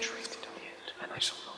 dreamed, and I shall not.